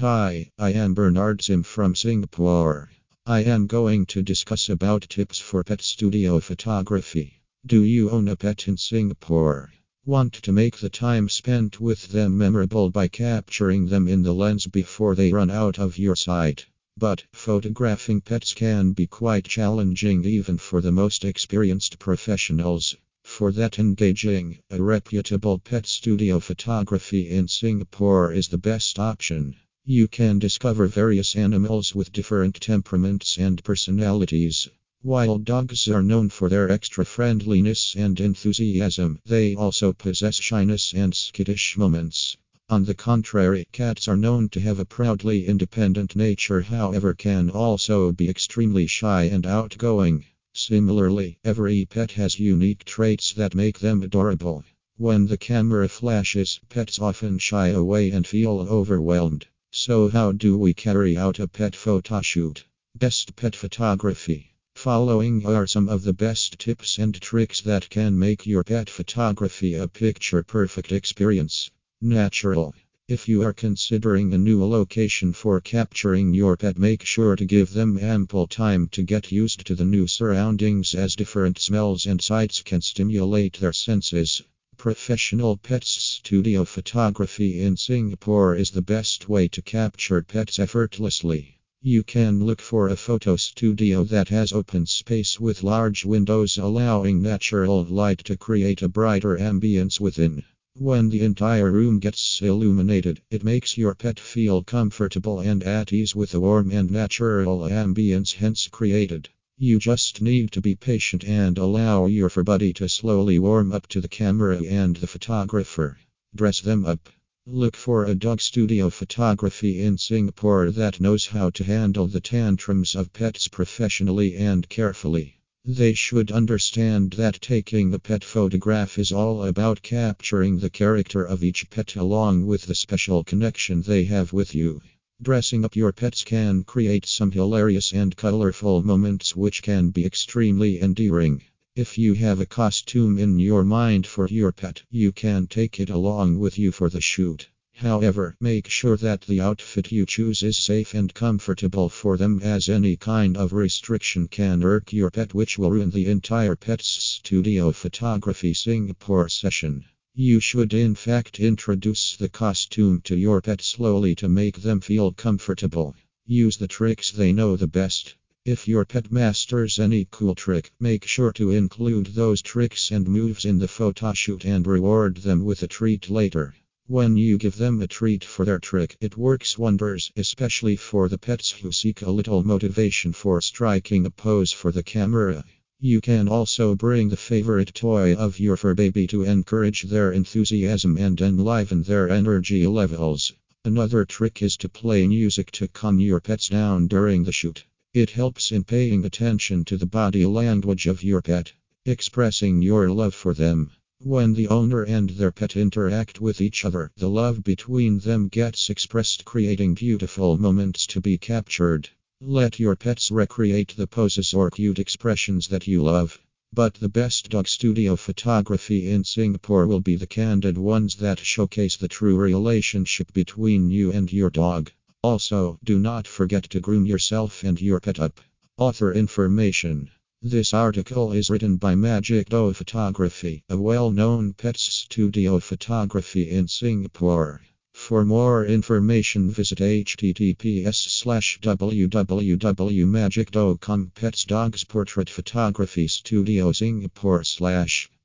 Hi, I am Bernard Sim from Singapore. I am going to discuss about tips for pet studio photography. Do you own a pet in Singapore? Want to make the time spent with them memorable by capturing them in the lens before they run out of your sight? But photographing pets can be quite challenging even for the most experienced professionals. For that engaging, a reputable pet studio photography in Singapore is the best option. You can discover various animals with different temperaments and personalities. While dogs are known for their extra friendliness and enthusiasm, they also possess shyness and skittish moments. On the contrary, cats are known to have a proudly independent nature, however, can also be extremely shy and outgoing. Similarly, every pet has unique traits that make them adorable. When the camera flashes, pets often shy away and feel overwhelmed. So, how do we carry out a pet photo shoot? Best pet photography. Following are some of the best tips and tricks that can make your pet photography a picture perfect experience. Natural. If you are considering a new location for capturing your pet, make sure to give them ample time to get used to the new surroundings as different smells and sights can stimulate their senses. Professional pets studio photography in Singapore is the best way to capture pets effortlessly. You can look for a photo studio that has open space with large windows allowing natural light to create a brighter ambience within. When the entire room gets illuminated, it makes your pet feel comfortable and at ease with a warm and natural ambience hence created. You just need to be patient and allow your buddy to slowly warm up to the camera and the photographer. Dress them up. Look for a dog studio photography in Singapore that knows how to handle the tantrums of pets professionally and carefully. They should understand that taking a pet photograph is all about capturing the character of each pet along with the special connection they have with you. Dressing up your pets can create some hilarious and colorful moments which can be extremely endearing. If you have a costume in your mind for your pet, you can take it along with you for the shoot. However, make sure that the outfit you choose is safe and comfortable for them, as any kind of restriction can irk your pet, which will ruin the entire Pets Studio Photography Singapore session. You should, in fact, introduce the costume to your pet slowly to make them feel comfortable. Use the tricks they know the best. If your pet masters any cool trick, make sure to include those tricks and moves in the photo shoot and reward them with a treat later. When you give them a treat for their trick, it works wonders, especially for the pets who seek a little motivation for striking a pose for the camera. You can also bring the favorite toy of your fur baby to encourage their enthusiasm and enliven their energy levels. Another trick is to play music to calm your pets down during the shoot. It helps in paying attention to the body language of your pet, expressing your love for them. When the owner and their pet interact with each other, the love between them gets expressed, creating beautiful moments to be captured. Let your pets recreate the poses or cute expressions that you love. But the best dog studio photography in Singapore will be the candid ones that showcase the true relationship between you and your dog. Also, do not forget to groom yourself and your pet up. Author information this article is written by Magic Do Photography, a well known pets studio photography in Singapore. For more information, visit https slash www.magicdo.com Pets Dogs Portrait Photography Studio Singapore slash